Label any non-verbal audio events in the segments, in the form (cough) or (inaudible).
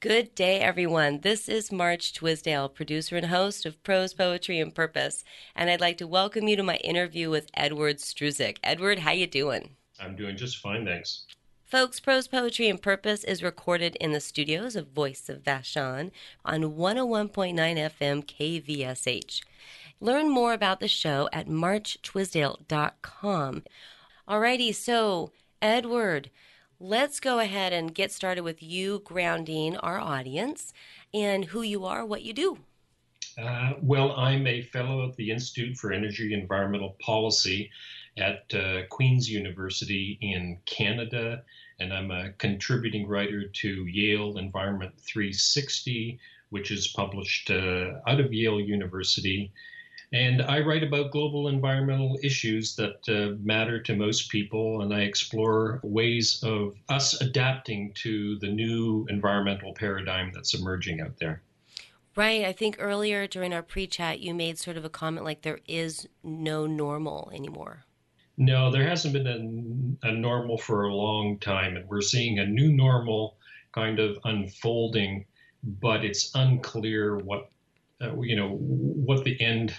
Good day, everyone. This is March Twisdale, producer and host of Prose Poetry and Purpose, and I'd like to welcome you to my interview with Edward Struzik. Edward, how you doing? I'm doing just fine, thanks. Folks, Prose Poetry and Purpose is recorded in the studios of Voice of Vashon on 101.9 FM KVSH. Learn more about the show at marchtwisdale.com. Alrighty, so Edward, let's go ahead and get started with you grounding our audience and who you are, what you do. Uh, well, I'm a fellow at the Institute for Energy and Environmental Policy at uh, Queen's University in Canada, and I'm a contributing writer to Yale Environment 360, which is published uh, out of Yale University. And I write about global environmental issues that uh, matter to most people, and I explore ways of us adapting to the new environmental paradigm that's emerging out there. Right. I think earlier during our pre chat, you made sort of a comment like there is no normal anymore. No, there hasn't been a, a normal for a long time, and we're seeing a new normal kind of unfolding, but it's unclear what uh, you know what the end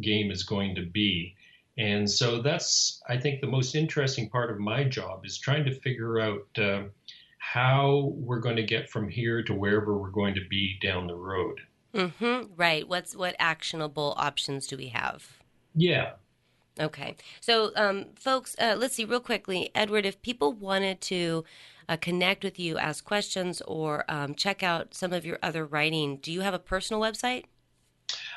game is going to be. And so that's, I think, the most interesting part of my job is trying to figure out uh, how we're going to get from here to wherever we're going to be down the road. Mm-hmm. Right. What's what actionable options do we have? Yeah. Okay. So, um, folks, uh, let's see real quickly, Edward. If people wanted to uh, connect with you, ask questions, or um, check out some of your other writing, do you have a personal website?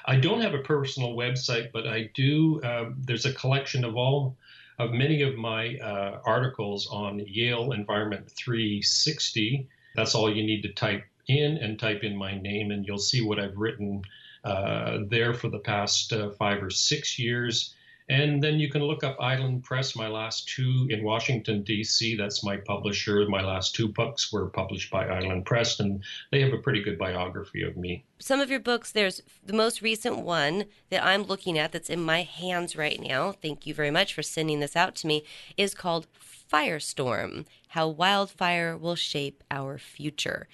I don't have a personal website, but I do. Uh, there's a collection of all of many of my uh, articles on Yale Environment 360. That's all you need to type in and type in my name, and you'll see what I've written uh, there for the past uh, five or six years. And then you can look up Island Press, my last two in Washington, D.C. That's my publisher. My last two books were published by Island Press, and they have a pretty good biography of me. Some of your books, there's the most recent one that I'm looking at that's in my hands right now. Thank you very much for sending this out to me, is called Firestorm How Wildfire Will Shape Our Future.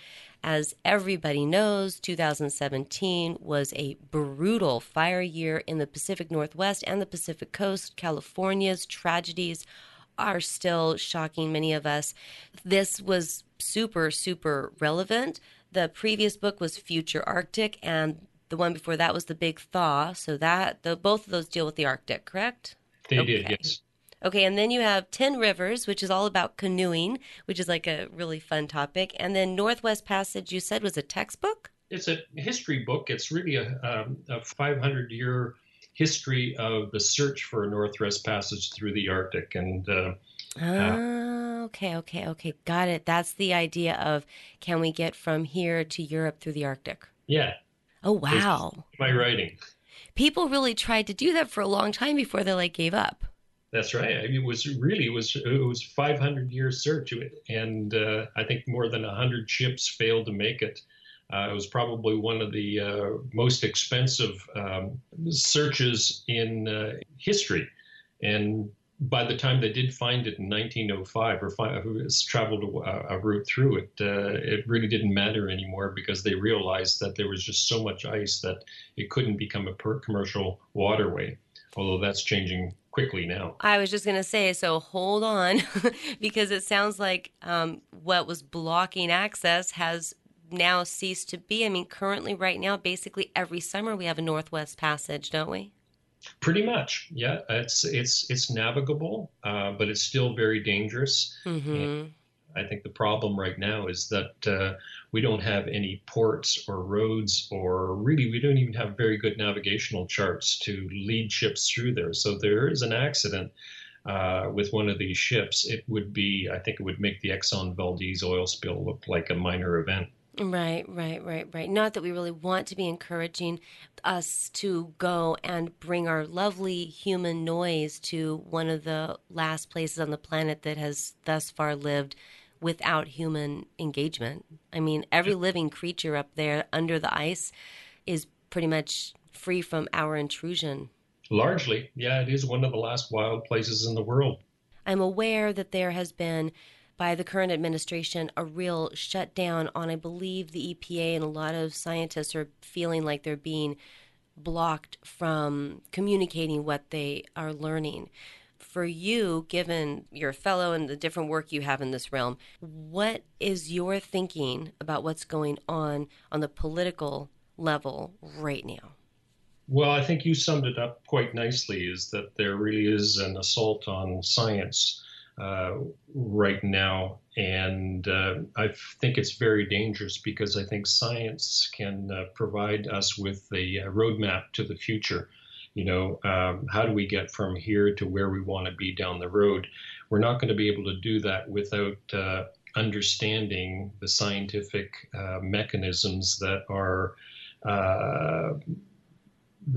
As everybody knows, 2017 was a brutal fire year in the Pacific Northwest and the Pacific Coast. California's tragedies are still shocking many of us. This was super, super relevant. The previous book was Future Arctic, and the one before that was The Big Thaw. So that the, both of those deal with the Arctic, correct? They okay. did, yes. Okay, and then you have 10 Rivers, which is all about canoeing, which is like a really fun topic. And then Northwest Passage, you said was a textbook? It's a history book. It's really a, um, a 500 year history of the search for a Northwest Passage through the Arctic. And uh, uh, okay, okay, okay. Got it. That's the idea of can we get from here to Europe through the Arctic? Yeah. Oh, wow. My writing. People really tried to do that for a long time before they like gave up. That's right. It was really it was it was 500 years search, and uh, I think more than 100 ships failed to make it. Uh, it was probably one of the uh, most expensive um, searches in uh, history, and by the time they did find it in 1905 or find, traveled a, a, route through it, uh, it really didn't matter anymore because they realized that there was just so much ice that it couldn't become a commercial waterway. Although that's changing quickly now. I was just going to say, so hold on, (laughs) because it sounds like um, what was blocking access has now ceased to be. I mean, currently, right now, basically every summer we have a Northwest Passage, don't we? Pretty much, yeah. It's it's it's navigable, uh, but it's still very dangerous. Mm-hmm. I think the problem right now is that uh, we don't have any ports or roads, or really, we don't even have very good navigational charts to lead ships through there. So there is an accident uh, with one of these ships. It would be, I think, it would make the Exxon Valdez oil spill look like a minor event. Right, right, right, right. Not that we really want to be encouraging us to go and bring our lovely human noise to one of the last places on the planet that has thus far lived without human engagement. I mean, every living creature up there under the ice is pretty much free from our intrusion. Largely, yeah, it is one of the last wild places in the world. I'm aware that there has been by the current administration a real shutdown on, I believe, the EPA, and a lot of scientists are feeling like they're being blocked from communicating what they are learning. For you, given your fellow and the different work you have in this realm, what is your thinking about what's going on on the political level right now? Well, I think you summed it up quite nicely is that there really is an assault on science uh, right now. And uh, I think it's very dangerous because I think science can uh, provide us with a roadmap to the future. You know, um, how do we get from here to where we want to be down the road? We're not going to be able to do that without uh, understanding the scientific uh, mechanisms that are uh,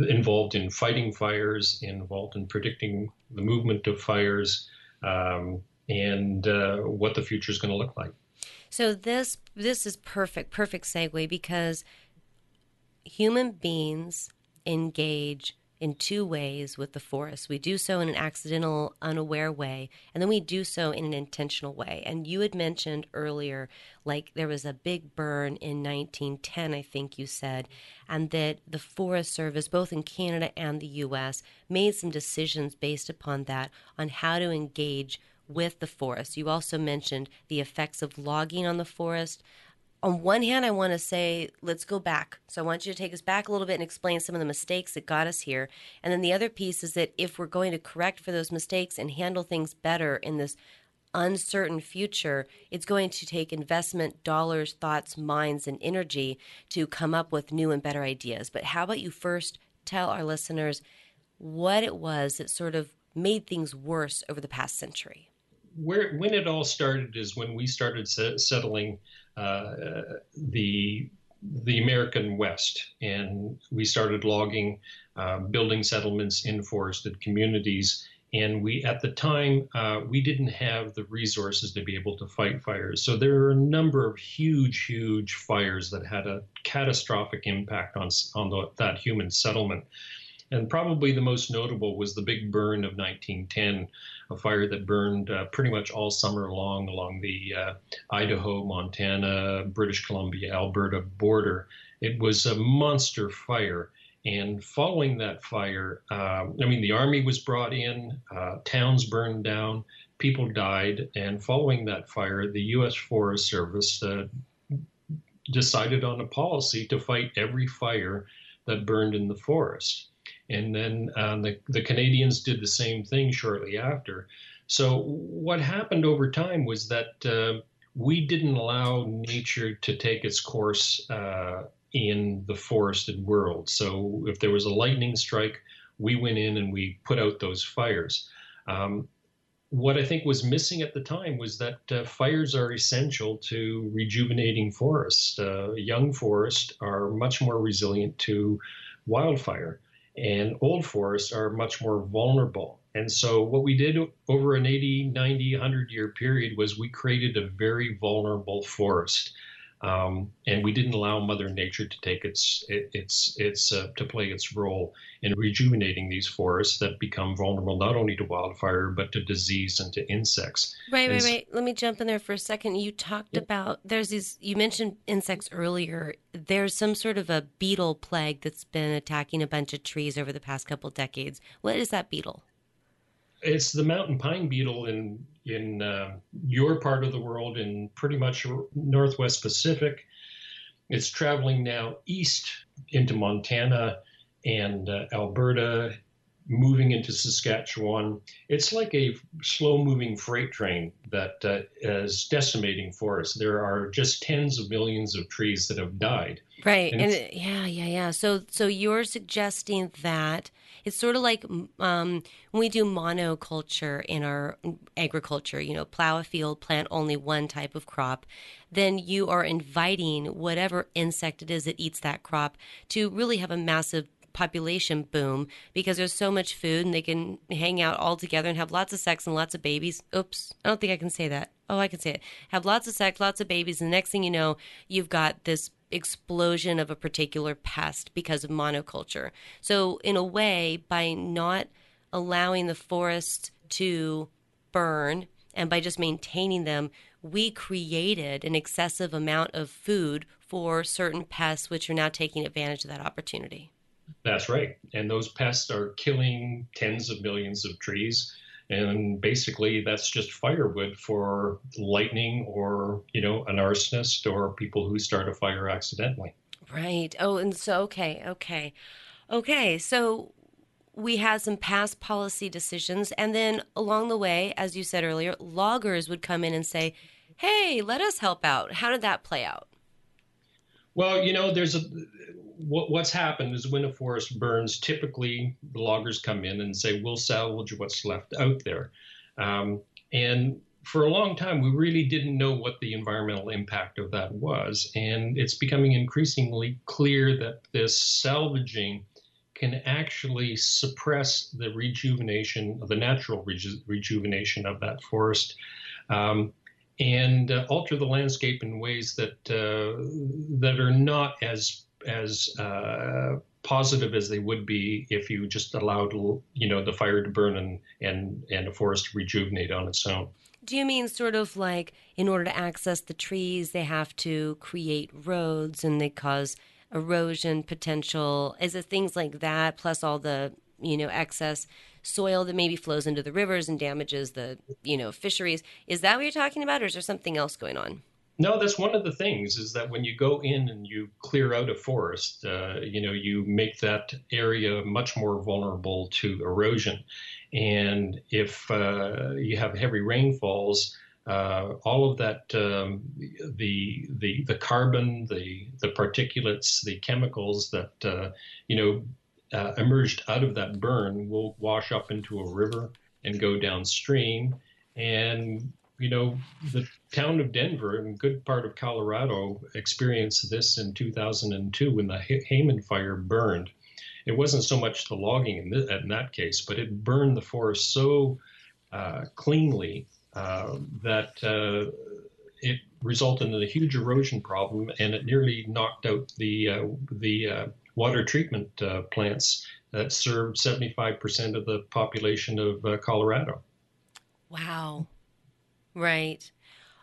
involved in fighting fires, involved in predicting the movement of fires, um, and uh, what the future is going to look like. So this this is perfect, perfect segue because human beings engage in two ways with the forest. We do so in an accidental, unaware way, and then we do so in an intentional way. And you had mentioned earlier, like there was a big burn in 1910, I think you said, and that the Forest Service, both in Canada and the US, made some decisions based upon that on how to engage with the forest. You also mentioned the effects of logging on the forest on one hand, I want to say, let's go back. So I want you to take us back a little bit and explain some of the mistakes that got us here. And then the other piece is that if we're going to correct for those mistakes and handle things better in this uncertain future, it's going to take investment, dollars, thoughts, minds, and energy to come up with new and better ideas. But how about you first tell our listeners what it was that sort of made things worse over the past century? Where, when it all started is when we started settling uh, the the American West, and we started logging, uh, building settlements in forested communities. And we, at the time, uh, we didn't have the resources to be able to fight fires. So there are a number of huge, huge fires that had a catastrophic impact on on the, that human settlement. And probably the most notable was the big burn of 1910, a fire that burned uh, pretty much all summer long along the uh, Idaho, Montana, British Columbia, Alberta border. It was a monster fire. And following that fire, uh, I mean, the army was brought in, uh, towns burned down, people died. And following that fire, the U.S. Forest Service uh, decided on a policy to fight every fire that burned in the forest. And then um, the, the Canadians did the same thing shortly after. So, what happened over time was that uh, we didn't allow nature to take its course uh, in the forested world. So, if there was a lightning strike, we went in and we put out those fires. Um, what I think was missing at the time was that uh, fires are essential to rejuvenating forests. Uh, young forests are much more resilient to wildfire and old forests are much more vulnerable. And so, what we did over an 80, 90, 100 year period was we created a very vulnerable forest. Um, and we didn't allow Mother Nature to take its its its uh, to play its role in rejuvenating these forests that become vulnerable not only to wildfire but to disease and to insects. Right, and right, right. Let me jump in there for a second. You talked yeah. about there's these. You mentioned insects earlier. There's some sort of a beetle plague that's been attacking a bunch of trees over the past couple decades. What is that beetle? It's the mountain pine beetle in in uh, your part of the world, in pretty much Northwest Pacific. It's traveling now east into Montana and uh, Alberta, moving into Saskatchewan. It's like a slow moving freight train that uh, is decimating forests. There are just tens of millions of trees that have died. Right. And, and yeah, yeah, yeah. So so you're suggesting that it's sort of like um, when we do monoculture in our agriculture, you know, plow a field, plant only one type of crop, then you are inviting whatever insect it is that eats that crop to really have a massive population boom because there's so much food and they can hang out all together and have lots of sex and lots of babies. Oops, I don't think I can say that. Oh, I can say it. Have lots of sex, lots of babies, and the next thing you know, you've got this explosion of a particular pest because of monoculture. So, in a way, by not allowing the forest to burn and by just maintaining them, we created an excessive amount of food for certain pests, which are now taking advantage of that opportunity. That's right. And those pests are killing tens of millions of trees. And basically, that's just firewood for lightning or, you know, an arsonist or people who start a fire accidentally. Right. Oh, and so, okay, okay. Okay. So we had some past policy decisions. And then along the way, as you said earlier, loggers would come in and say, hey, let us help out. How did that play out? Well, you know, there's a what, what's happened is when a forest burns, typically the loggers come in and say, we'll salvage what's left out there. Um, and for a long time, we really didn't know what the environmental impact of that was. And it's becoming increasingly clear that this salvaging can actually suppress the rejuvenation the natural reju- rejuvenation of that forest um, and uh, alter the landscape in ways that uh, that are not as as uh, positive as they would be if you just allowed you know the fire to burn and and and a forest to rejuvenate on its own. Do you mean sort of like in order to access the trees, they have to create roads and they cause erosion potential? Is it things like that, plus all the you know excess soil that maybe flows into the rivers and damages the you know fisheries? Is that what you're talking about, or is there something else going on? No, that's one of the things is that when you go in and you clear out a forest, uh, you know, you make that area much more vulnerable to erosion. And if uh, you have heavy rainfalls, uh, all of that, um, the the the carbon, the the particulates, the chemicals that uh, you know uh, emerged out of that burn will wash up into a river and go downstream. And you know, the town of Denver and good part of Colorado experienced this in 2002 when the Hayman fire burned. It wasn't so much the logging in, in that case, but it burned the forest so uh, cleanly uh, that uh, it resulted in a huge erosion problem, and it nearly knocked out the uh, the uh, water treatment uh, plants that serve 75% of the population of Colorado. Wow. Right.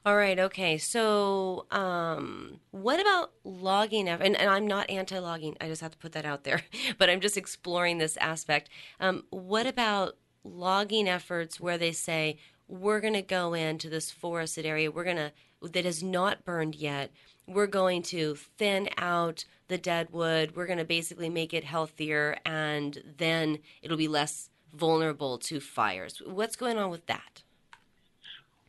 All right. Okay. So, um, what about logging? And, and I'm not anti-logging. I just have to put that out there. (laughs) But I'm just exploring this aspect. Um, what about logging efforts where they say we're going to go into this forested area we're going to that is not burned yet we're going to thin out the dead wood we're going to basically make it healthier and then it'll be less vulnerable to fires what's going on with that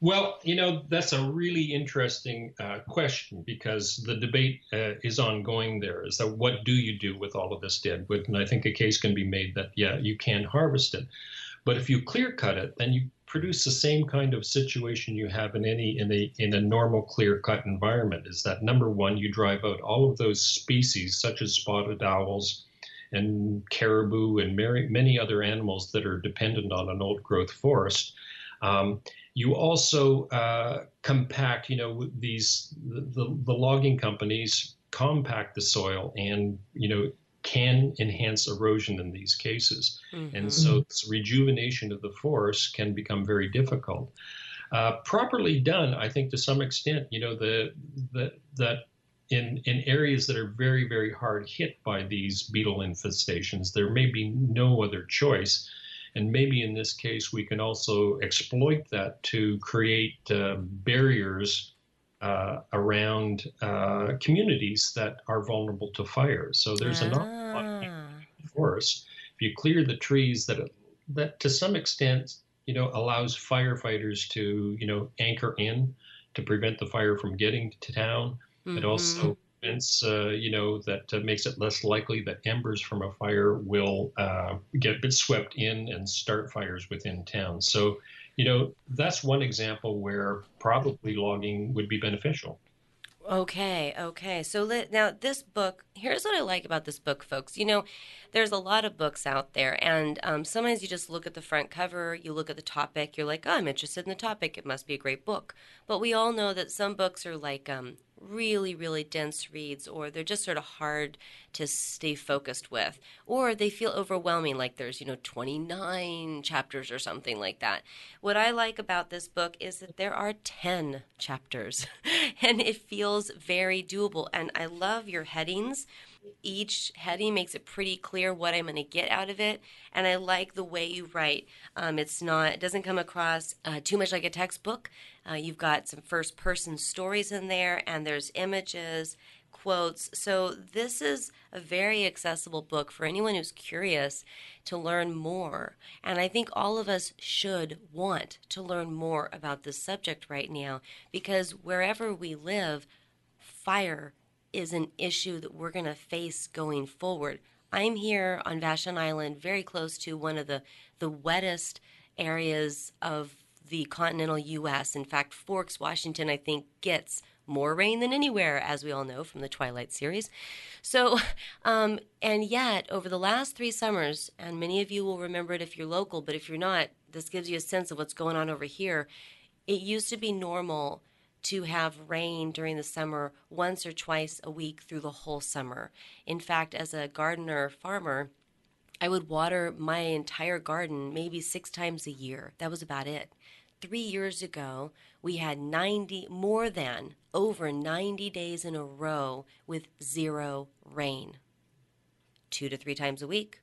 well, you know, that's a really interesting uh, question because the debate uh, is ongoing there is that what do you do with all of this dead wood? And I think a case can be made that, yeah, you can harvest it. But if you clear cut it, then you produce the same kind of situation you have in any in a in a normal clear cut environment is that number one you drive out all of those species such as spotted owls and caribou and many other animals that are dependent on an old growth forest. Um, you also uh, compact you know these the, the, the logging companies compact the soil and you know can enhance erosion in these cases. Mm-hmm. And so this rejuvenation of the forest can become very difficult. Uh, properly done, I think to some extent, you know, the, the that in, in areas that are very, very hard hit by these beetle infestations, there may be no other choice. And maybe in this case, we can also exploit that to create uh, barriers uh, around uh, communities that are vulnerable to fire. So there's ah. an awful lot of ah. forest. If you clear the trees, that that to some extent, you know, allows firefighters to you know anchor in to prevent the fire from getting to town. Mm-hmm. It also prevents, uh, you know, that uh, makes it less likely that embers from a fire will uh, get swept in and start fires within town. So you know, that's one example where probably logging would be beneficial. Okay, okay. So let, now this book, here's what I like about this book, folks. You know, there's a lot of books out there, and um, sometimes you just look at the front cover, you look at the topic, you're like, oh, I'm interested in the topic. It must be a great book. But we all know that some books are like um, really, really dense reads, or they're just sort of hard to stay focused with, or they feel overwhelming, like there's, you know, 29 chapters or something like that. What I like about this book is that there are 10 chapters, (laughs) and it feels very doable. And I love your headings each heading makes it pretty clear what I'm going to get out of it, and I like the way you write. Um, it's not, it doesn't come across uh, too much like a textbook. Uh, you've got some first person stories in there, and there's images, quotes. So this is a very accessible book for anyone who's curious to learn more. And I think all of us should want to learn more about this subject right now because wherever we live, fire is an issue that we're going to face going forward. I'm here on Vashon Island, very close to one of the, the wettest areas of the continental U.S. In fact, Forks, Washington, I think, gets more rain than anywhere, as we all know from the Twilight series. So, (laughs) um, and yet, over the last three summers, and many of you will remember it if you're local, but if you're not, this gives you a sense of what's going on over here. It used to be normal to have rain during the summer once or twice a week through the whole summer. In fact, as a gardener farmer, I would water my entire garden maybe six times a year. That was about it. Three years ago, we had 90, more than over 90 days in a row with zero rain. Two to three times a week,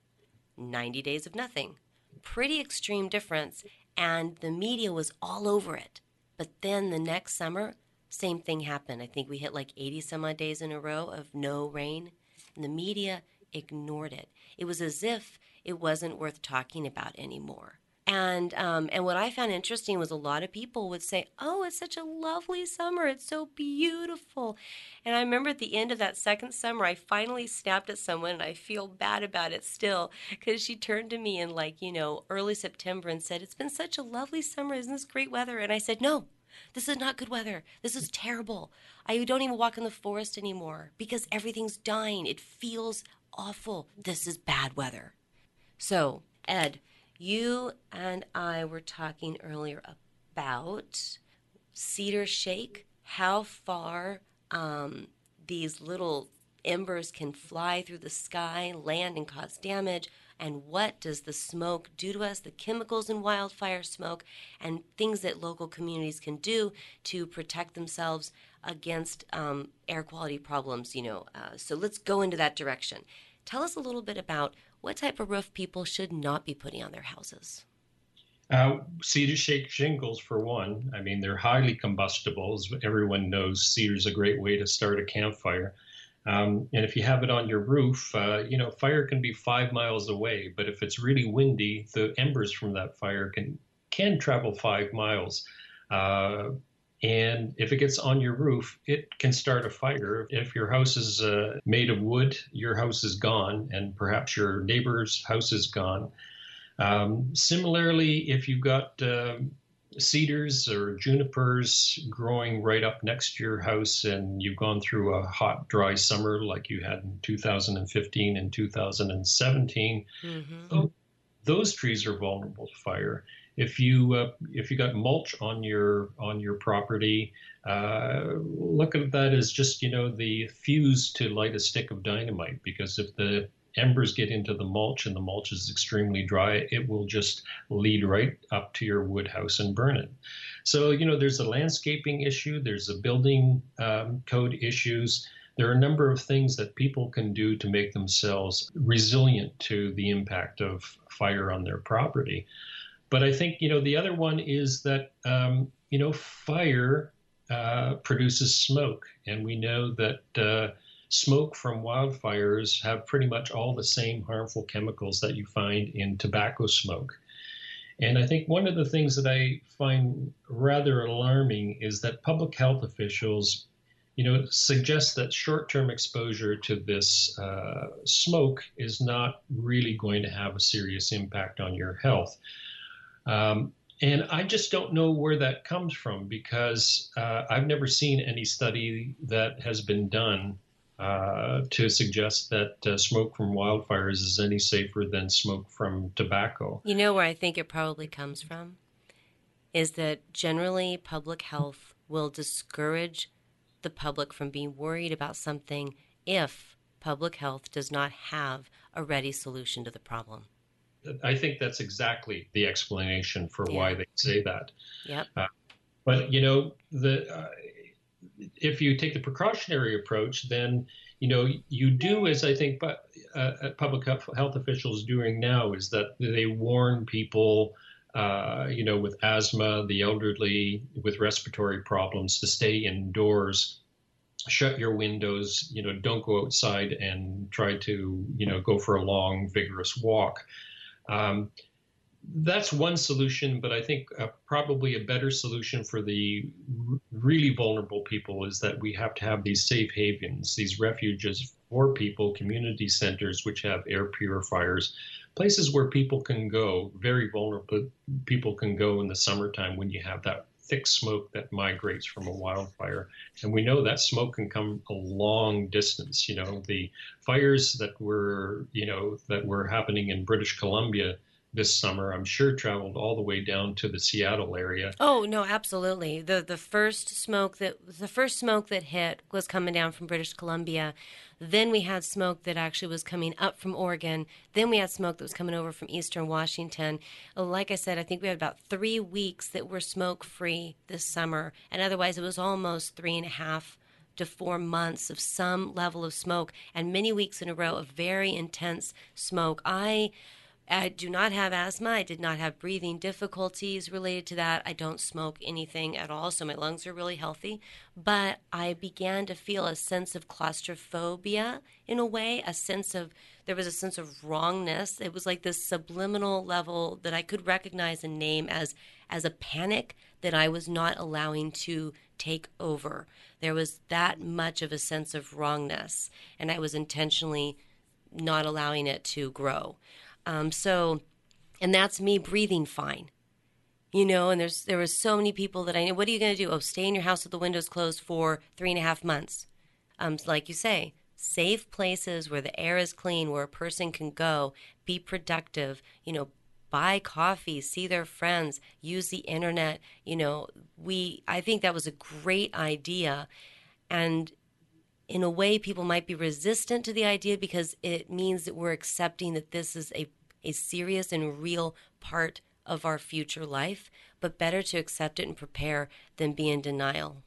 90 days of nothing. Pretty extreme difference, and the media was all over it. But then the next summer, same thing happened. I think we hit like 80 some odd days in a row of no rain. And the media ignored it. It was as if it wasn't worth talking about anymore. And um, and what I found interesting was a lot of people would say, "Oh, it's such a lovely summer. It's so beautiful." And I remember at the end of that second summer, I finally snapped at someone, and I feel bad about it still because she turned to me in like you know early September and said, "It's been such a lovely summer. Isn't this great weather?" And I said, "No, this is not good weather. This is terrible. I don't even walk in the forest anymore because everything's dying. It feels awful. This is bad weather." So, Ed you and I were talking earlier about cedar shake, how far um, these little embers can fly through the sky, land, and cause damage. And what does the smoke do to us? The chemicals in wildfire smoke, and things that local communities can do to protect themselves against um, air quality problems. You know, uh, so let's go into that direction. Tell us a little bit about what type of roof people should not be putting on their houses? Uh, cedar shake shingles, for one. I mean, they're highly combustible. As everyone knows, cedar is a great way to start a campfire. Um, and if you have it on your roof, uh, you know, fire can be five miles away. But if it's really windy, the embers from that fire can can travel five miles. Uh, and if it gets on your roof, it can start a fire. If your house is uh, made of wood, your house is gone, and perhaps your neighbor's house is gone. Um, similarly, if you've got uh, cedars or junipers growing right up next to your house and you've gone through a hot, dry summer like you had in 2015 and 2017, mm-hmm. those trees are vulnerable to fire if you uh, if you got mulch on your on your property, uh, look at that as just you know the fuse to light a stick of dynamite. Because if the embers get into the mulch and the mulch is extremely dry, it will just lead right up to your wood house and burn it. So you know there's a landscaping issue, there's a building um, code issues. There are a number of things that people can do to make themselves resilient to the impact of fire on their property. But I think you know the other one is that um, you know fire uh, produces smoke, and we know that uh, smoke from wildfires have pretty much all the same harmful chemicals that you find in tobacco smoke. And I think one of the things that I find rather alarming is that public health officials, you know, suggest that short-term exposure to this uh, smoke is not really going to have a serious impact on your health. Um, and I just don't know where that comes from because uh, I've never seen any study that has been done uh, to suggest that uh, smoke from wildfires is any safer than smoke from tobacco. You know where I think it probably comes from? Is that generally public health will discourage the public from being worried about something if public health does not have a ready solution to the problem. I think that's exactly the explanation for yeah. why they say that. Yep. Uh, but you know, the uh, if you take the precautionary approach, then you know you do as I think, but uh, public health officials doing now is that they warn people. Uh, you know, with asthma, the elderly, with respiratory problems, to stay indoors shut your windows you know don't go outside and try to you know go for a long vigorous walk um, that's one solution, but I think uh, probably a better solution for the r- really vulnerable people is that we have to have these safe havens, these refuges for people, community centers which have air purifiers, places where people can go, very vulnerable people can go in the summertime when you have that thick smoke that migrates from a wildfire. And we know that smoke can come a long distance. You know, the fires that were, you know, that were happening in British Columbia this summer, I'm sure traveled all the way down to the Seattle area. Oh no, absolutely. the The first smoke that the first smoke that hit was coming down from British Columbia. Then we had smoke that actually was coming up from Oregon. Then we had smoke that was coming over from Eastern Washington. Like I said, I think we had about three weeks that were smoke free this summer, and otherwise it was almost three and a half to four months of some level of smoke and many weeks in a row of very intense smoke. I I do not have asthma. I did not have breathing difficulties related to that. I don't smoke anything at all, so my lungs are really healthy. But I began to feel a sense of claustrophobia in a way, a sense of, there was a sense of wrongness. It was like this subliminal level that I could recognize and name as, as a panic that I was not allowing to take over. There was that much of a sense of wrongness, and I was intentionally not allowing it to grow. Um, so, and that's me breathing fine. You know, and there's there was so many people that I know. What are you going to do? Oh, stay in your house with the windows closed for three and a half months. Um, like you say, safe places where the air is clean, where a person can go, be productive. You know, buy coffee, see their friends, use the internet. You know, we. I think that was a great idea, and in a way, people might be resistant to the idea because it means that we're accepting that this is a a serious and real part of our future life, but better to accept it and prepare than be in denial.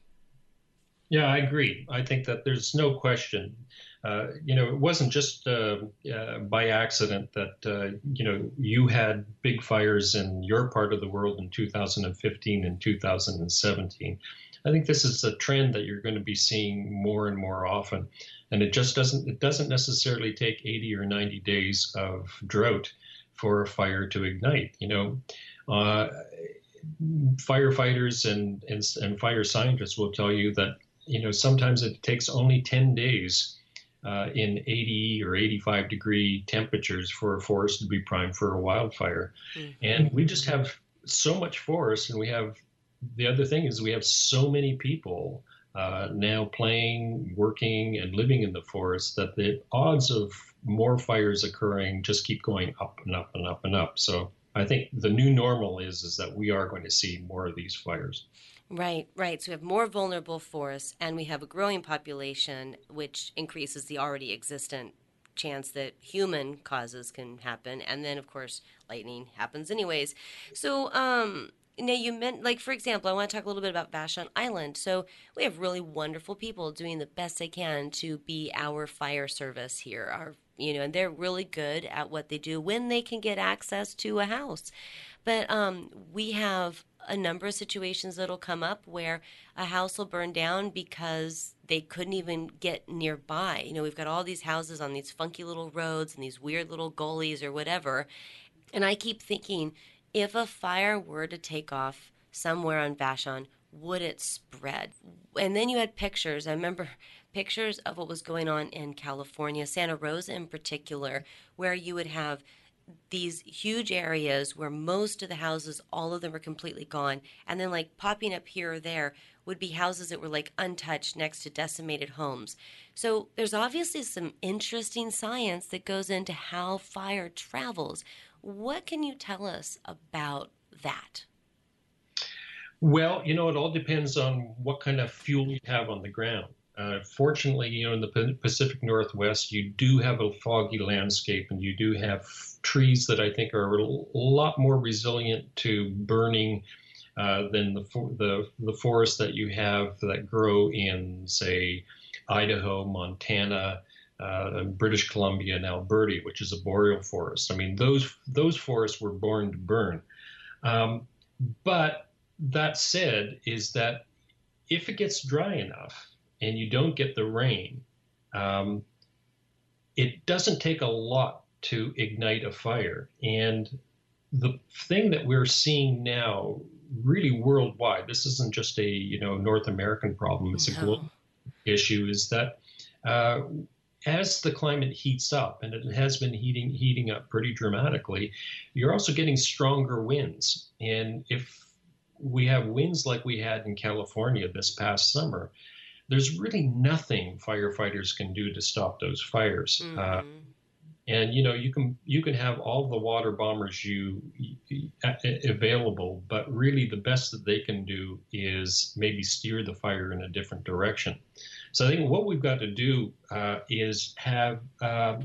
Yeah, I agree. I think that there's no question. Uh, you know, it wasn't just uh, uh, by accident that uh, you know you had big fires in your part of the world in 2015 and 2017. I think this is a trend that you're going to be seeing more and more often, and it just doesn't it doesn't necessarily take 80 or 90 days of drought for a fire to ignite. You know, uh, firefighters and, and, and fire scientists will tell you that you know sometimes it takes only 10 days uh, in 80 or 85 degree temperatures for a forest to be primed for a wildfire, mm-hmm. and we just have so much forest, and we have the other thing is we have so many people uh, now playing, working, and living in the forest that the odds of more fires occurring just keep going up and up and up and up. So I think the new normal is is that we are going to see more of these fires. Right, right. So we have more vulnerable forests, and we have a growing population, which increases the already existent chance that human causes can happen. And then, of course, lightning happens anyways. So, um, now you meant like for example i want to talk a little bit about vashon island so we have really wonderful people doing the best they can to be our fire service here our you know and they're really good at what they do when they can get access to a house but um, we have a number of situations that'll come up where a house will burn down because they couldn't even get nearby you know we've got all these houses on these funky little roads and these weird little gullies or whatever and i keep thinking if a fire were to take off somewhere on Vashon, would it spread? And then you had pictures. I remember pictures of what was going on in California, Santa Rosa in particular, where you would have these huge areas where most of the houses, all of them were completely gone. And then, like, popping up here or there would be houses that were like untouched next to decimated homes. So, there's obviously some interesting science that goes into how fire travels. What can you tell us about that? Well, you know, it all depends on what kind of fuel you have on the ground. Uh, fortunately, you know, in the Pacific Northwest, you do have a foggy landscape and you do have trees that I think are a lot more resilient to burning uh, than the, the, the forests that you have that grow in, say, Idaho, Montana, uh, British Columbia, and Alberta, which is a boreal forest. I mean, those those forests were born to burn. Um, but that said, is that if it gets dry enough and you don't get the rain, um, it doesn't take a lot to ignite a fire. And the thing that we're seeing now, really worldwide, this isn't just a you know North American problem; it's no. a global issue. Is that uh, as the climate heats up, and it has been heating heating up pretty dramatically, you're also getting stronger winds. And if we have winds like we had in California this past summer, there's really nothing firefighters can do to stop those fires. Uh, mm-hmm. Uh, and you know you can you can have all the water bombers you, you available, but really the best that they can do is maybe steer the fire in a different direction. So I think what we've got to do uh, is have uh,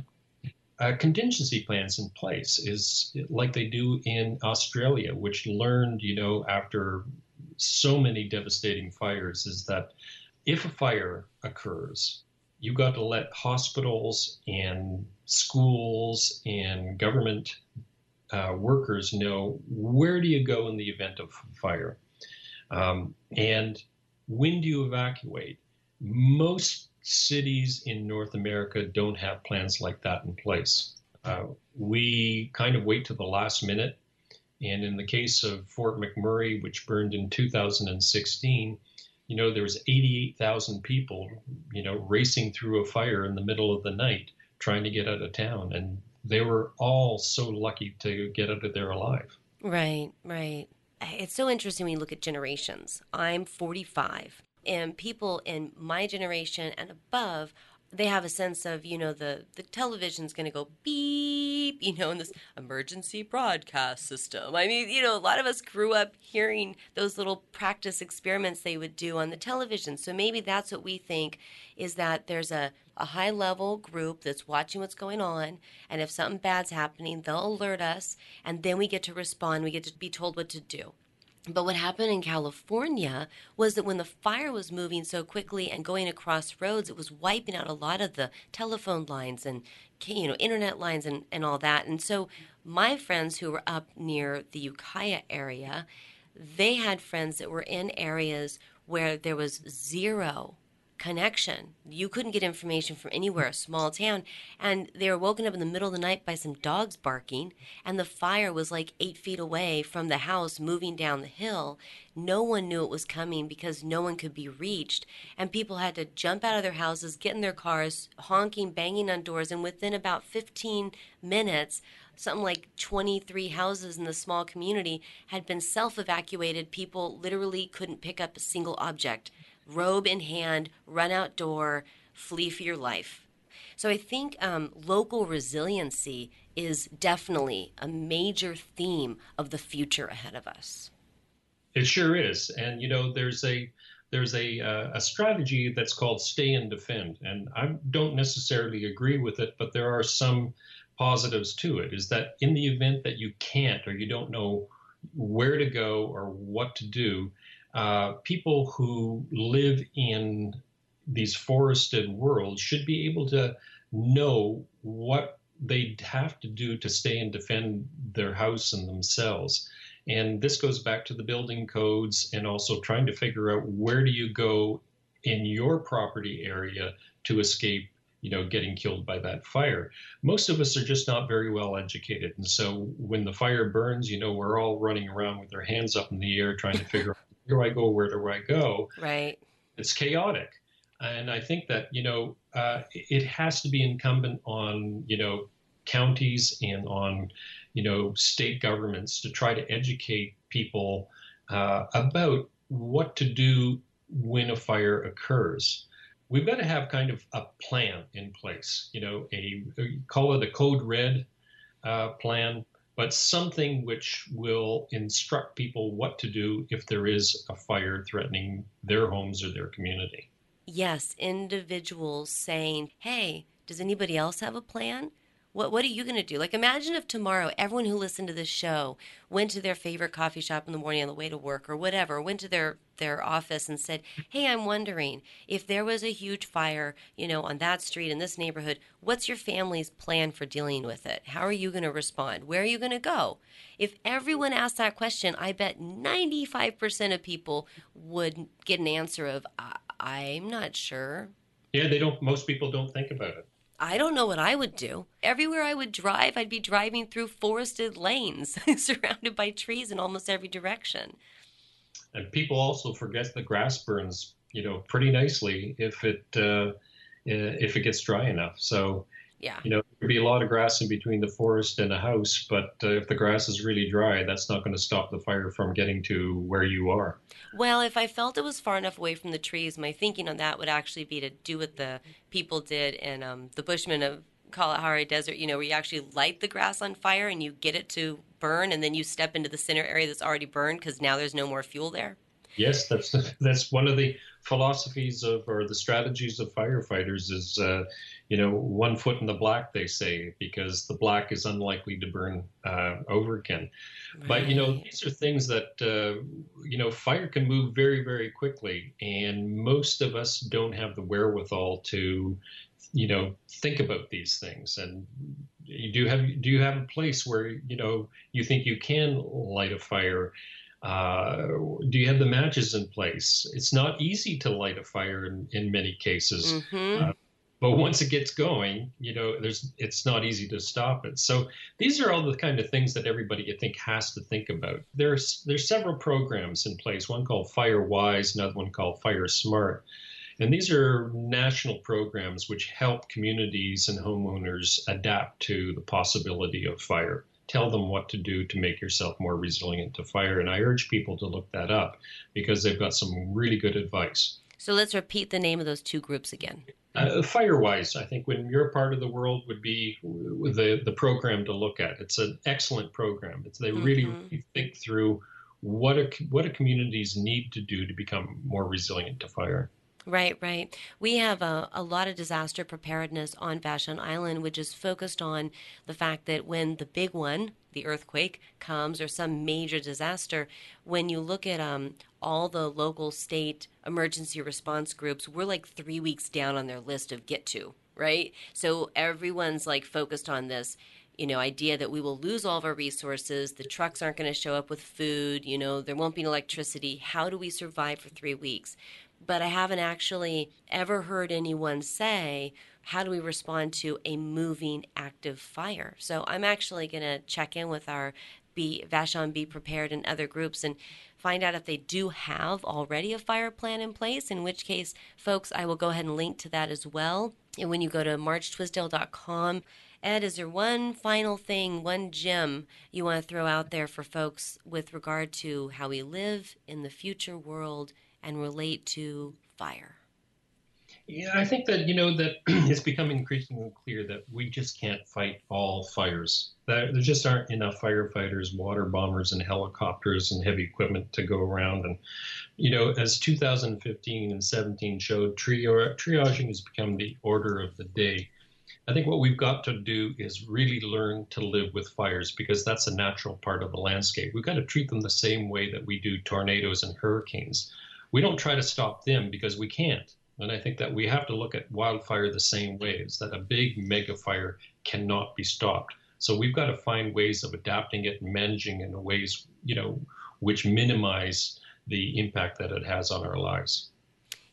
uh, contingency plans in place, is like they do in Australia, which learned, you know, after so many devastating fires, is that if a fire occurs, you got to let hospitals and schools and government uh, workers know where do you go in the event of fire, um, and when do you evacuate most cities in North America don't have plans like that in place. Uh, we kind of wait to the last minute. And in the case of Fort McMurray, which burned in 2016, you know, there was 88,000 people, you know, racing through a fire in the middle of the night trying to get out of town. And they were all so lucky to get out of there alive. Right, right. It's so interesting when you look at generations. I'm 45 and people in my generation and above they have a sense of you know the the television's going to go beep you know in this emergency broadcast system. I mean you know a lot of us grew up hearing those little practice experiments they would do on the television. So maybe that's what we think is that there's a, a high level group that's watching what's going on and if something bad's happening they'll alert us and then we get to respond. We get to be told what to do but what happened in California was that when the fire was moving so quickly and going across roads, it was wiping out a lot of the telephone lines and you know internet lines and, and all that. And so my friends who were up near the Ukiah area, they had friends that were in areas where there was zero connection. You couldn't get information from anywhere, a small town. And they were woken up in the middle of the night by some dogs barking, and the fire was like eight feet away from the house moving down the hill. No one knew it was coming because no one could be reached. And people had to jump out of their houses, get in their cars, honking, banging on doors, and within about 15 minutes, something like 23 houses in the small community had been self evacuated. People literally couldn't pick up a single object robe in hand, run outdoor, flee for your life. So I think um, local resiliency is definitely a major theme of the future ahead of us. It sure is, and you know, there's a there's a uh, a strategy that's called stay and defend, and I don't necessarily agree with it, but there are some positives to it. Is that in the event that you can't or you don't know where to go or what to do, uh, people who live in these forested worlds should be able to know what they have to do to stay and defend their house and themselves. And this goes back to the building codes and also trying to figure out where do you go in your property area to escape you know getting killed by that fire most of us are just not very well educated and so when the fire burns you know we're all running around with our hands up in the air trying to figure out do I go? Where do I go? Right. It's chaotic. And I think that, you know, uh, it has to be incumbent on, you know, counties and on, you know, state governments to try to educate people uh, about what to do when a fire occurs. We've got to have kind of a plan in place, you know, a, a call it a code red uh, plan but something which will instruct people what to do if there is a fire threatening their homes or their community. Yes, individuals saying, hey, does anybody else have a plan? What what are you going to do? Like imagine if tomorrow everyone who listened to this show went to their favorite coffee shop in the morning on the way to work or whatever, went to their their office and said, "Hey, I'm wondering if there was a huge fire, you know, on that street in this neighborhood, what's your family's plan for dealing with it? How are you going to respond? Where are you going to go?" If everyone asked that question, I bet 95% of people would get an answer of I'm not sure. Yeah, they don't most people don't think about it. I don't know what I would do. Everywhere I would drive, I'd be driving through forested lanes (laughs) surrounded by trees in almost every direction. And people also forget the grass burns, you know, pretty nicely if it uh, if it gets dry enough. So yeah. You know, there'd be a lot of grass in between the forest and a house, but uh, if the grass is really dry, that's not going to stop the fire from getting to where you are. Well, if I felt it was far enough away from the trees, my thinking on that would actually be to do what the people did in um, the Bushmen of Kalahari Desert, you know, where you actually light the grass on fire and you get it to burn, and then you step into the center area that's already burned because now there's no more fuel there. Yes, that's (laughs) that's one of the philosophies of or the strategies of firefighters is uh, you know one foot in the black they say because the black is unlikely to burn uh, over again. Right. but you know these are things that uh, you know fire can move very very quickly and most of us don't have the wherewithal to you know think about these things. And you do have do you have a place where you know you think you can light a fire uh, do you have the matches in place? It's not easy to light a fire in, in many cases. Mm-hmm. Uh, but once it gets going, you know, there's it's not easy to stop it. So these are all the kind of things that everybody I think has to think about. There's there's several programs in place. One called FireWise, another one called Fire Smart. And these are national programs which help communities and homeowners adapt to the possibility of fire tell them what to do to make yourself more resilient to fire. And I urge people to look that up because they've got some really good advice. So let's repeat the name of those two groups again. Uh, Firewise, I think when your part of the world would be the the program to look at. It's an excellent program. It's, they really, mm-hmm. really think through what a, what a communities need to do to become more resilient to fire. Right, right. We have a, a lot of disaster preparedness on Vashon Island, which is focused on the fact that when the big one, the earthquake, comes or some major disaster, when you look at um, all the local state emergency response groups, we're like three weeks down on their list of get to, right? So everyone's like focused on this you know idea that we will lose all of our resources the trucks aren't going to show up with food you know there won't be electricity how do we survive for 3 weeks but I haven't actually ever heard anyone say, how do we respond to a moving active fire? So I'm actually going to check in with our Be Vashon Be Prepared and other groups and find out if they do have already a fire plan in place, in which case, folks, I will go ahead and link to that as well. And when you go to marchtwisdale.com, Ed, is there one final thing, one gem you want to throw out there for folks with regard to how we live in the future world and relate to fire? Yeah, I think that you know that (clears throat) it's becoming increasingly clear that we just can't fight all fires. There, there just aren't enough firefighters, water bombers, and helicopters and heavy equipment to go around. And you know, as 2015 and 17 showed, triaging has become the order of the day. I think what we've got to do is really learn to live with fires because that's a natural part of the landscape. We've got to treat them the same way that we do tornadoes and hurricanes we don't try to stop them because we can't. And I think that we have to look at wildfire the same way is that a big mega fire cannot be stopped. So we've got to find ways of adapting it and managing in ways, you know, which minimize the impact that it has on our lives.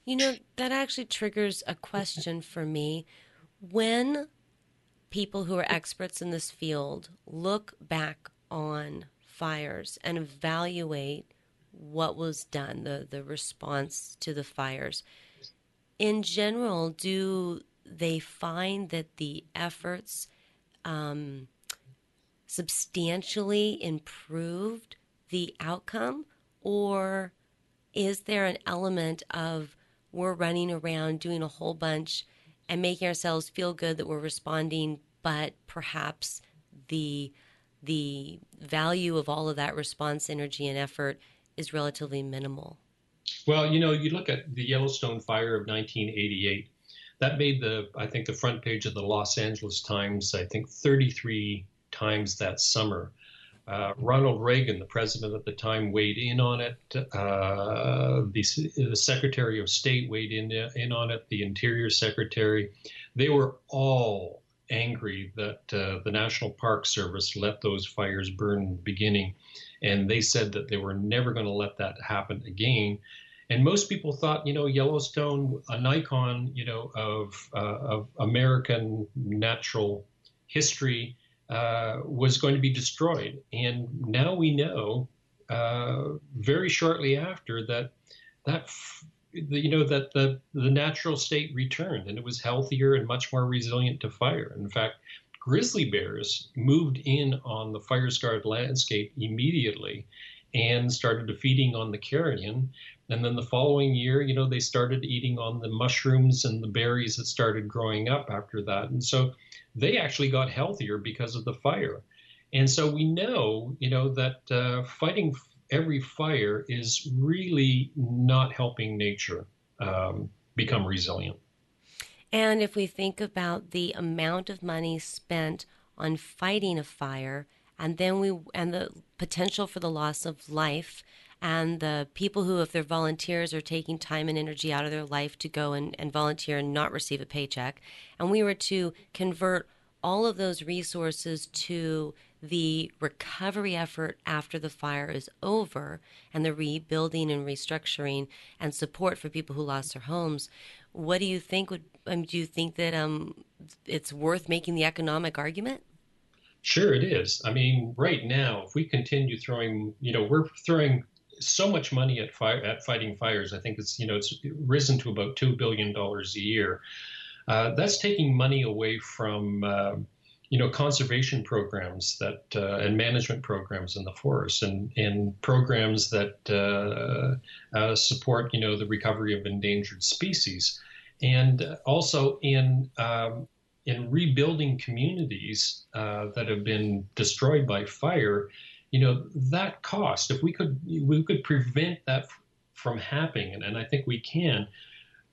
You know, that actually triggers a question for me. When people who are experts in this field look back on fires and evaluate what was done, the, the response to the fires. In general, do they find that the efforts um, substantially improved the outcome, or is there an element of we're running around doing a whole bunch and making ourselves feel good that we're responding, but perhaps the the value of all of that response energy and effort is relatively minimal. Well, you know, you look at the Yellowstone fire of 1988. That made the, I think, the front page of the Los Angeles Times, I think, 33 times that summer. Uh, Ronald Reagan, the president at the time, weighed in on it. Uh, the, the, Secretary of State weighed in, in on it. The Interior Secretary. They were all angry that uh, the National Park Service let those fires burn beginning. And they said that they were never going to let that happen again. And most people thought, you know, Yellowstone, an icon, you know, of, uh, of American natural history, uh, was going to be destroyed. And now we know, uh, very shortly after, that that you know that the the natural state returned and it was healthier and much more resilient to fire. In fact, grizzly bears moved in on the fire scarred landscape immediately and started feeding on the carrion. And then the following year, you know, they started eating on the mushrooms and the berries that started growing up after that. And so they actually got healthier because of the fire. And so we know, you know, that uh, fighting every fire is really not helping nature um, become resilient. And if we think about the amount of money spent on fighting a fire, and then we and the potential for the loss of life, and the people who, if they're volunteers, are taking time and energy out of their life to go and, and volunteer and not receive a paycheck, and we were to convert all of those resources to the recovery effort after the fire is over and the rebuilding and restructuring and support for people who lost their homes what do you think would um, do you think that um, it's worth making the economic argument? Sure it is. I mean right now if we continue throwing you know we're throwing so much money at fire at fighting fires i think it's you know it's risen to about 2 billion dollars a year. Uh, that's taking money away from uh, you know conservation programs that uh, and management programs in the forest and and programs that uh, uh, support you know the recovery of endangered species. And also in um, in rebuilding communities uh, that have been destroyed by fire you know that cost if we could we could prevent that from happening and, and I think we can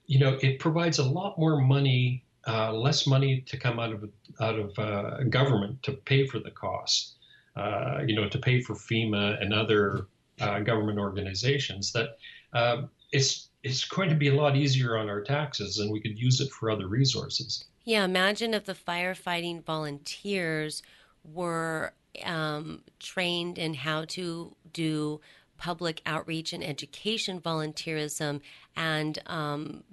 you know it provides a lot more money uh, less money to come out of out of uh, government to pay for the cost. Uh, you know, to pay for FEMA and other uh, government organizations. That um, it's it's going to be a lot easier on our taxes, and we could use it for other resources. Yeah, imagine if the firefighting volunteers were um, trained in how to do public outreach and education volunteerism, and um,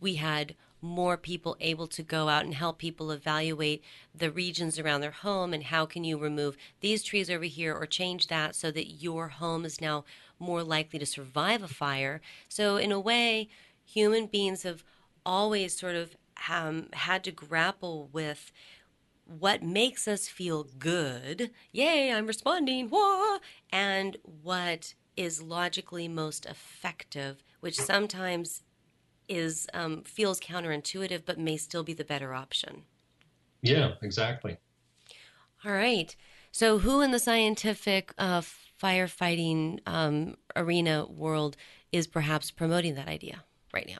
we had more people able to go out and help people evaluate the regions around their home and how can you remove these trees over here or change that so that your home is now more likely to survive a fire. So in a way, human beings have always sort of um, had to grapple with what makes us feel good. Yay, I'm responding. Whoa! And what is logically most effective, which sometimes is um, feels counterintuitive, but may still be the better option. Yeah, exactly. All right. So, who in the scientific uh, firefighting um, arena world is perhaps promoting that idea right now?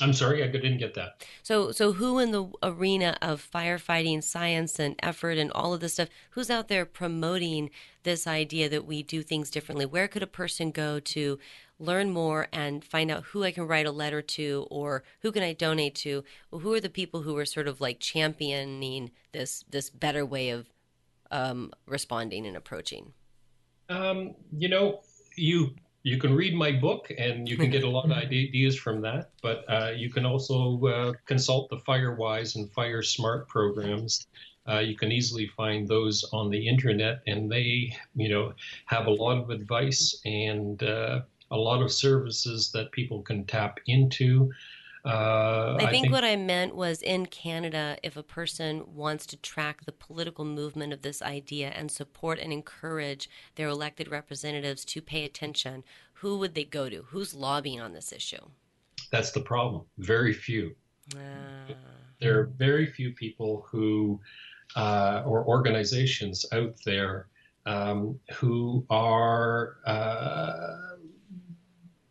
I'm sorry, I didn't get that. So, so who in the arena of firefighting science and effort and all of this stuff, who's out there promoting this idea that we do things differently? Where could a person go to learn more and find out who I can write a letter to or who can I donate to? Who are the people who are sort of like championing this this better way of um, responding and approaching? Um, you know, you you can read my book and you can get a lot of (laughs) ideas from that. But uh, you can also uh, consult the FireWise and Fire Smart programs. Uh, you can easily find those on the internet, and they, you know, have a lot of advice and uh, a lot of services that people can tap into. Uh, I, think I, think what I meant was in Canada, if a person wants to track the political movement of this idea and support and encourage their elected representatives to pay attention, who would they go to? Who's lobbying on this issue? That's the problem. Very few. Uh... There are very few people who uh, or organizations out there um, who are, uh,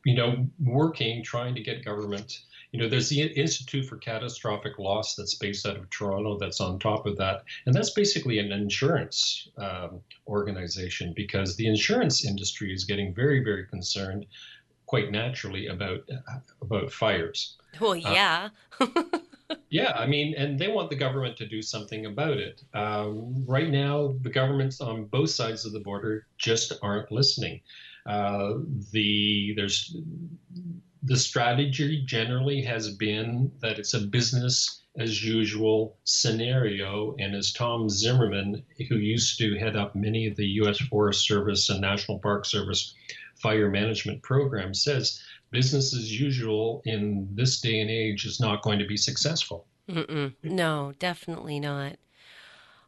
you know, working, trying to get government. You know, there's the Institute for Catastrophic Loss that's based out of Toronto that's on top of that. And that's basically an insurance um, organization because the insurance industry is getting very, very concerned quite naturally about about fires. Well, yeah. Uh, (laughs) yeah, I mean, and they want the government to do something about it. Um, right now, the governments on both sides of the border just aren't listening. Uh, the there's the strategy generally has been that it's a business as usual scenario. And as Tom Zimmerman, who used to head up many of the U.S. Forest Service and National Park Service fire management programs, says business as usual in this day and age is not going to be successful. Mm-mm. No, definitely not.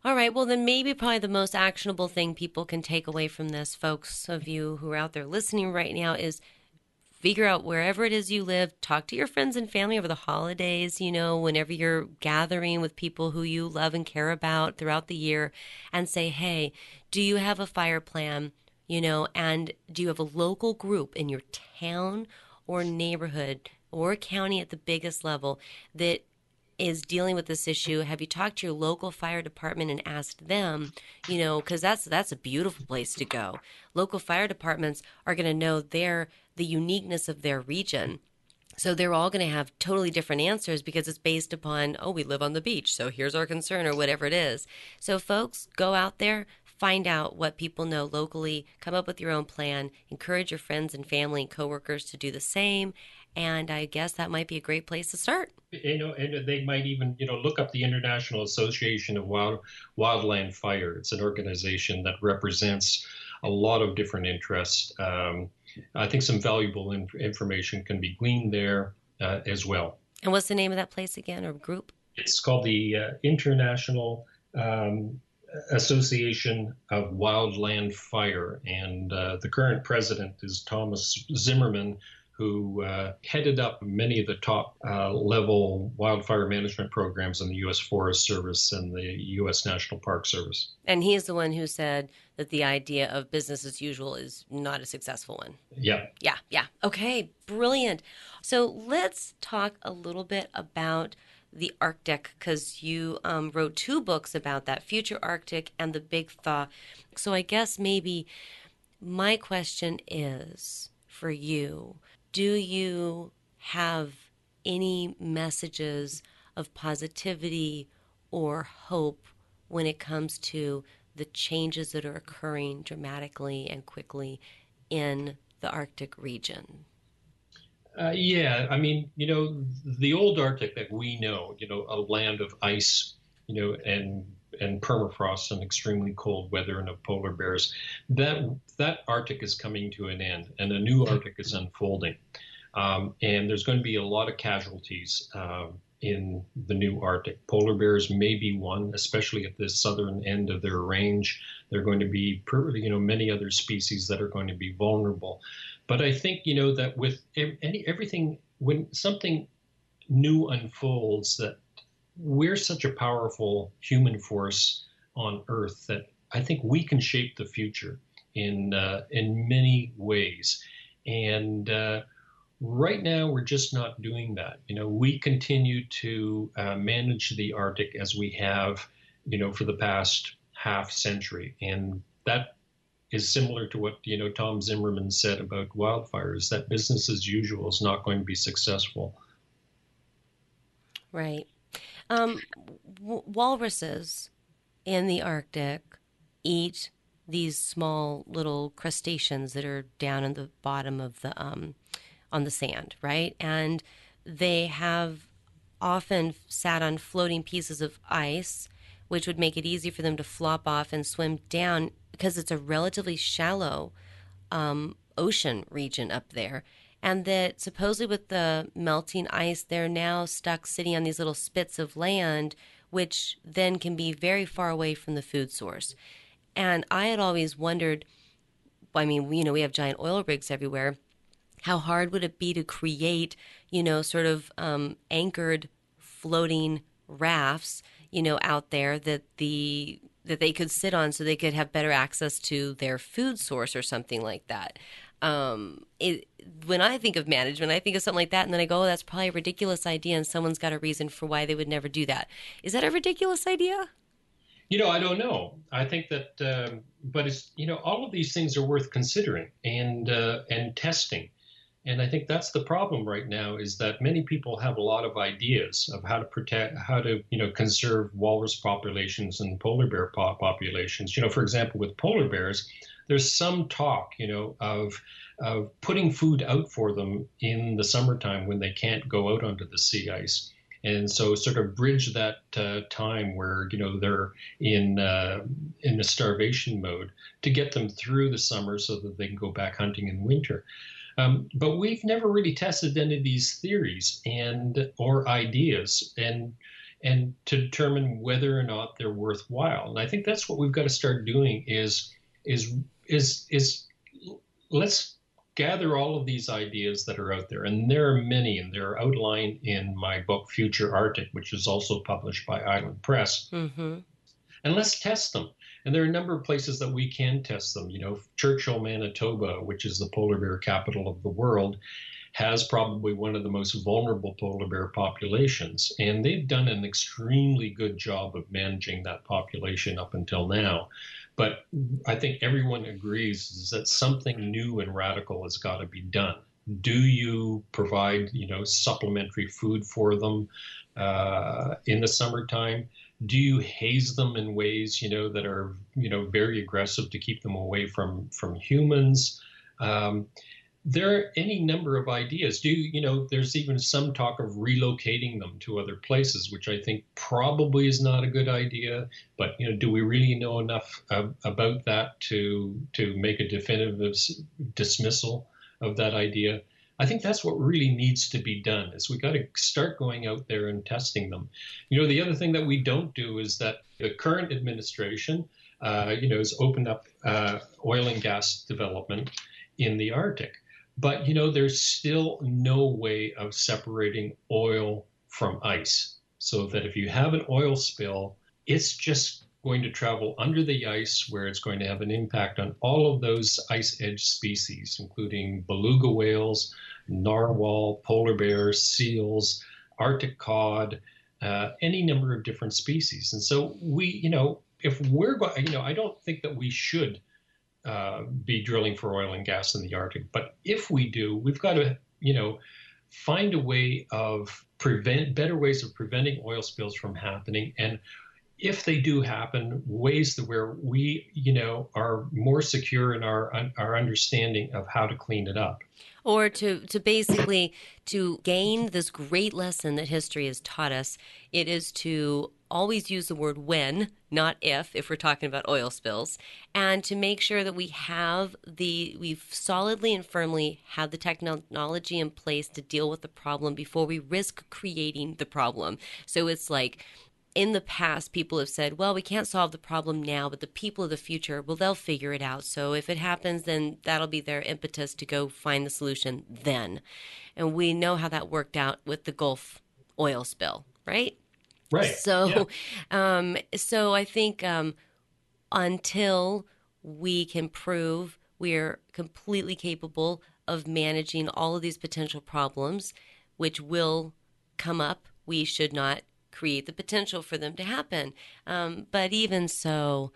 All right, well, then maybe probably the most actionable thing people can take away from this, folks of you who are out there listening right now, is figure out wherever it is you live, talk to your friends and family over the holidays, you know, whenever you're gathering with people who you love and care about throughout the year, and say, hey, do you have a fire plan? You know, and do you have a local group in your town or neighborhood or county at the biggest level that is dealing with this issue have you talked to your local fire department and asked them you know because that's that's a beautiful place to go local fire departments are going to know their the uniqueness of their region so they're all going to have totally different answers because it's based upon oh we live on the beach so here's our concern or whatever it is so folks go out there find out what people know locally, come up with your own plan, encourage your friends and family and coworkers to do the same. And I guess that might be a great place to start. You know, and they might even, you know, look up the International Association of Wild Wildland Fire. It's an organization that represents a lot of different interests. Um, I think some valuable in- information can be gleaned there uh, as well. And what's the name of that place again, or group? It's called the uh, International um, Association of Wildland Fire, and uh, the current president is Thomas Zimmerman, who uh, headed up many of the top uh, level wildfire management programs in the U.S. Forest Service and the U.S. National Park Service. And he is the one who said that the idea of business as usual is not a successful one. Yeah. Yeah, yeah. Okay, brilliant. So let's talk a little bit about the Arctic because you um, wrote two books about that Future Arctic and The Big Thaw. So I guess maybe my question is for you do you have any messages of positivity or hope when it comes to the changes that are occurring dramatically and quickly in the Arctic region? Uh, yeah, I mean, you know, the old Arctic that we know, you know, a land of ice, you know, and and permafrost and extremely cold weather and of polar bears, that that Arctic is coming to an end, and a new Arctic is unfolding, um, and there's going to be a lot of casualties. Uh, in the new Arctic. Polar bears may be one, especially at the southern end of their range. There are going to be, you know, many other species that are going to be vulnerable. But I think you know that with any everything when something new unfolds, that we're such a powerful human force on Earth that I think we can shape the future in uh, in many ways. And uh, right now, we're just not doing that. You know, we continue to uh, manage the Arctic as we have, you know, for the past half century, and that is similar to what you know Tom Zimmerman said about wildfires that business as usual is not going to be successful. Right. Um, w- walruses in the Arctic eat these small little crustaceans that are down in the bottom of the um, on the sand, right? And they have often sat on floating pieces of ice, which would make it easy for them to flop off and swim down because it's a relatively shallow um, ocean region up there. And that supposedly with the melting ice, they're now stuck sitting on these little spits of land, which then can be very far away from the food source. And I had always wondered I mean, you know, we have giant oil rigs everywhere. How hard would it be to create, you know, sort of um, anchored floating rafts, you know, out there that the that they could sit on so they could have better access to their food source or something like that. Um, it, when I think of management, I think of something like that, and then I go, oh, that's probably a ridiculous idea, and someone's got a reason for why they would never do that. Is that a ridiculous idea? You know, I don't know. I think that, um, but it's you know, all of these things are worth considering and uh, and testing. And I think that's the problem right now is that many people have a lot of ideas of how to protect, how to, you know, conserve walrus populations and polar bear populations. You know, for example, with polar bears, there's some talk, you know, of of putting food out for them in the summertime when they can't go out onto the sea ice. And so, sort of bridge that uh, time where you know they're in uh, in a starvation mode to get them through the summer so that they can go back hunting in winter. Um, but we've never really tested any of these theories and or ideas and and to determine whether or not they're worthwhile. And I think that's what we've got to start doing is is is is let's gather all of these ideas that are out there, and there are many, and they're outlined in my book Future Arctic, which is also published by Island Press. Mm-hmm. And let's test them. And there are a number of places that we can test them. You know, Churchill, Manitoba, which is the polar bear capital of the world, has probably one of the most vulnerable polar bear populations. And they've done an extremely good job of managing that population up until now. But I think everyone agrees that something new and radical has got to be done. Do you provide, you know, supplementary food for them uh, in the summertime? do you haze them in ways you know that are you know very aggressive to keep them away from from humans um, there are any number of ideas do you know there's even some talk of relocating them to other places which i think probably is not a good idea but you know do we really know enough uh, about that to to make a definitive dismissal of that idea I think that's what really needs to be done is we got to start going out there and testing them. You know, the other thing that we don't do is that the current administration, uh, you know, has opened up uh, oil and gas development in the Arctic. But, you know, there's still no way of separating oil from ice. So that if you have an oil spill, it's just going to travel under the ice where it's going to have an impact on all of those ice edge species, including beluga whales, narwhal, polar bears, seals, Arctic cod, uh, any number of different species. And so we, you know, if we're going, you know, I don't think that we should uh, be drilling for oil and gas in the Arctic, but if we do, we've got to, you know, find a way of prevent better ways of preventing oil spills from happening. And if they do happen, ways that where we, you know, are more secure in our our understanding of how to clean it up. Or to, to basically to gain this great lesson that history has taught us, it is to always use the word when, not if, if we're talking about oil spills, and to make sure that we have the, we've solidly and firmly have the technology in place to deal with the problem before we risk creating the problem. So it's like, in the past, people have said, well, we can't solve the problem now, but the people of the future, well, they'll figure it out. So if it happens, then that'll be their impetus to go find the solution then. And we know how that worked out with the Gulf oil spill, right? Right. So, yeah. um, so I think um, until we can prove we're completely capable of managing all of these potential problems, which will come up, we should not create the potential for them to happen. Um, but even so,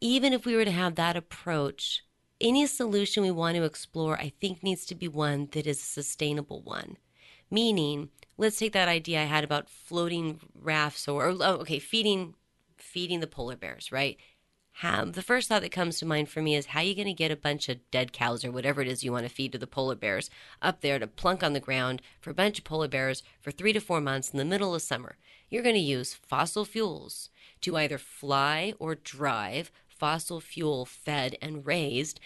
even if we were to have that approach, any solution we want to explore, I think, needs to be one that is a sustainable one. Meaning, let's take that idea I had about floating rafts or, or oh, okay, feeding feeding the polar bears, right? How, the first thought that comes to mind for me is how are you going to get a bunch of dead cows or whatever it is you want to feed to the polar bears up there to plunk on the ground for a bunch of polar bears for three to four months in the middle of summer. You're going to use fossil fuels to either fly or drive fossil fuel fed and raised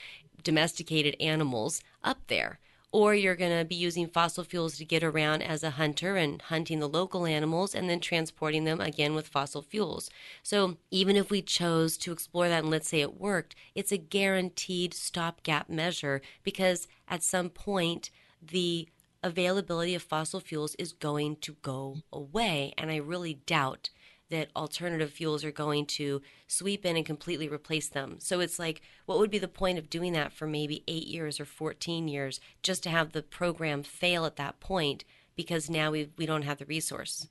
domesticated animals up there or you're going to be using fossil fuels to get around as a hunter and hunting the local animals and then transporting them again with fossil fuels. So, even if we chose to explore that and let's say it worked, it's a guaranteed stopgap measure because at some point the availability of fossil fuels is going to go away. And I really doubt that alternative fuels are going to sweep in and completely replace them. So it's like, what would be the point of doing that for maybe eight years or 14 years just to have the program fail at that point because now we, we don't have the resource?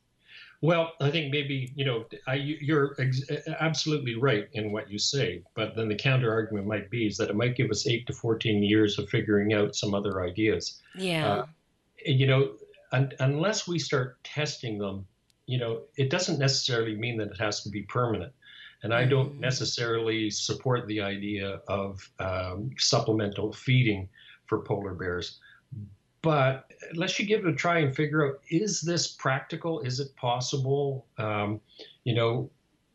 Well, I think maybe you know I, you're ex- absolutely right in what you say, but then the counter argument might be is that it might give us eight to fourteen years of figuring out some other ideas. Yeah. Uh, you know, un- unless we start testing them you know, it doesn't necessarily mean that it has to be permanent. And I don't mm-hmm. necessarily support the idea of um, supplemental feeding for polar bears. But let's you give it a try and figure out is this practical? Is it possible? Um, you know,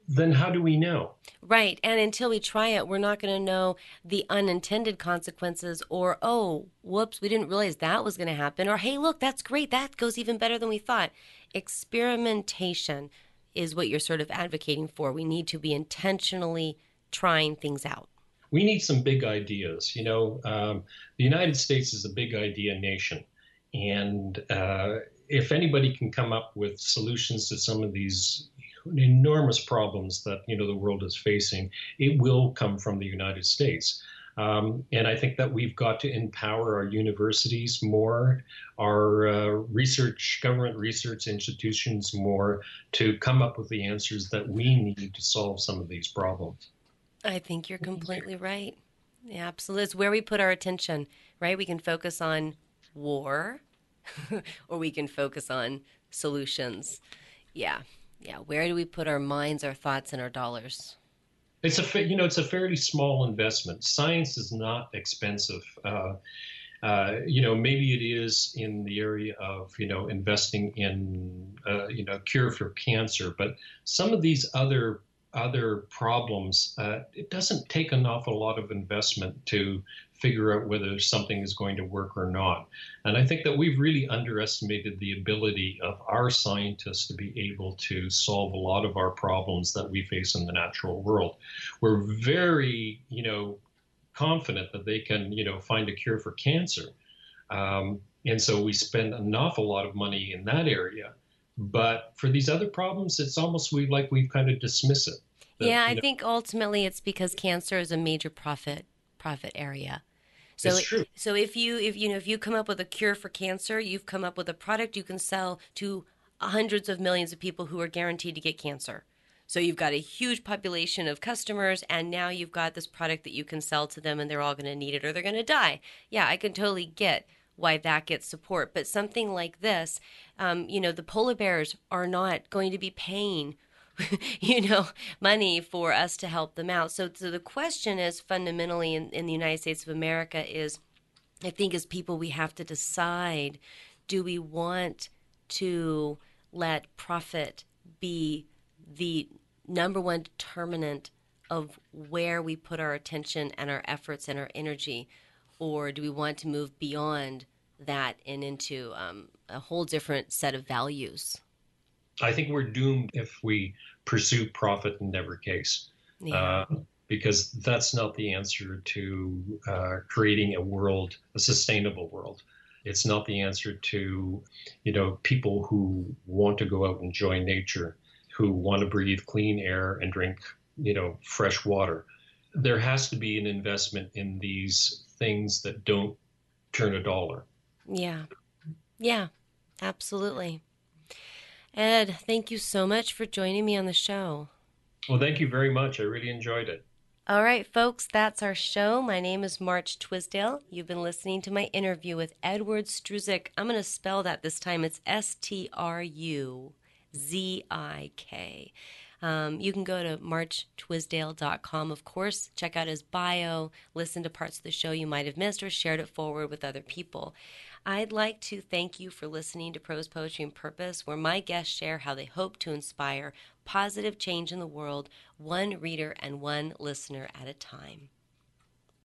then how do we know? Right. And until we try it, we're not going to know the unintended consequences or, oh, whoops, we didn't realize that was going to happen. Or, hey, look, that's great. That goes even better than we thought. Experimentation is what you're sort of advocating for. We need to be intentionally trying things out. We need some big ideas. You know, um, the United States is a big idea nation. And uh, if anybody can come up with solutions to some of these enormous problems that you know the world is facing, it will come from the United States. Um, and I think that we've got to empower our universities more, our uh, research, government research institutions more to come up with the answers that we need to solve some of these problems. I think you're completely right. Yeah, absolutely. It's where we put our attention, right? We can focus on war (laughs) or we can focus on solutions. Yeah, yeah, where do we put our minds, our thoughts, and our dollars? It's a you know it's a fairly small investment. Science is not expensive. Uh, uh, you know, maybe it is in the area of you know investing in uh, you know cure for cancer, but some of these other other problems, uh, it doesn't take an awful lot of investment to figure out whether something is going to work or not. And I think that we've really underestimated the ability of our scientists to be able to solve a lot of our problems that we face in the natural world. We're very, you know, confident that they can, you know, find a cure for cancer. Um, and so we spend an awful lot of money in that area. But for these other problems, it's almost we like we've kind of dismiss it. That, yeah, I know, think ultimately it's because cancer is a major profit profit area. So so if you if you know if you come up with a cure for cancer, you've come up with a product you can sell to hundreds of millions of people who are guaranteed to get cancer. So you've got a huge population of customers, and now you've got this product that you can sell to them, and they're all going to need it or they're going to die. Yeah, I can totally get why that gets support. But something like this, um, you know, the polar bears are not going to be paying. (laughs) you know, money for us to help them out. So, so the question is fundamentally in, in the United States of America is, I think, as people, we have to decide: do we want to let profit be the number one determinant of where we put our attention and our efforts and our energy, or do we want to move beyond that and into um, a whole different set of values? I think we're doomed if we pursue profit in every case. Yeah. Uh, because that's not the answer to uh, creating a world, a sustainable world. It's not the answer to, you know, people who want to go out and enjoy nature, who want to breathe clean air and drink, you know, fresh water. There has to be an investment in these things that don't turn a dollar. Yeah. Yeah, absolutely. Ed, thank you so much for joining me on the show. Well, thank you very much. I really enjoyed it. All right, folks, that's our show. My name is March Twisdale. You've been listening to my interview with Edward Struzik. I'm going to spell that this time. It's S T R U Z I K. Um, you can go to marchtwisdale.com, of course, check out his bio, listen to parts of the show you might have missed, or shared it forward with other people. I'd like to thank you for listening to Prose Poetry and Purpose, where my guests share how they hope to inspire positive change in the world, one reader and one listener at a time.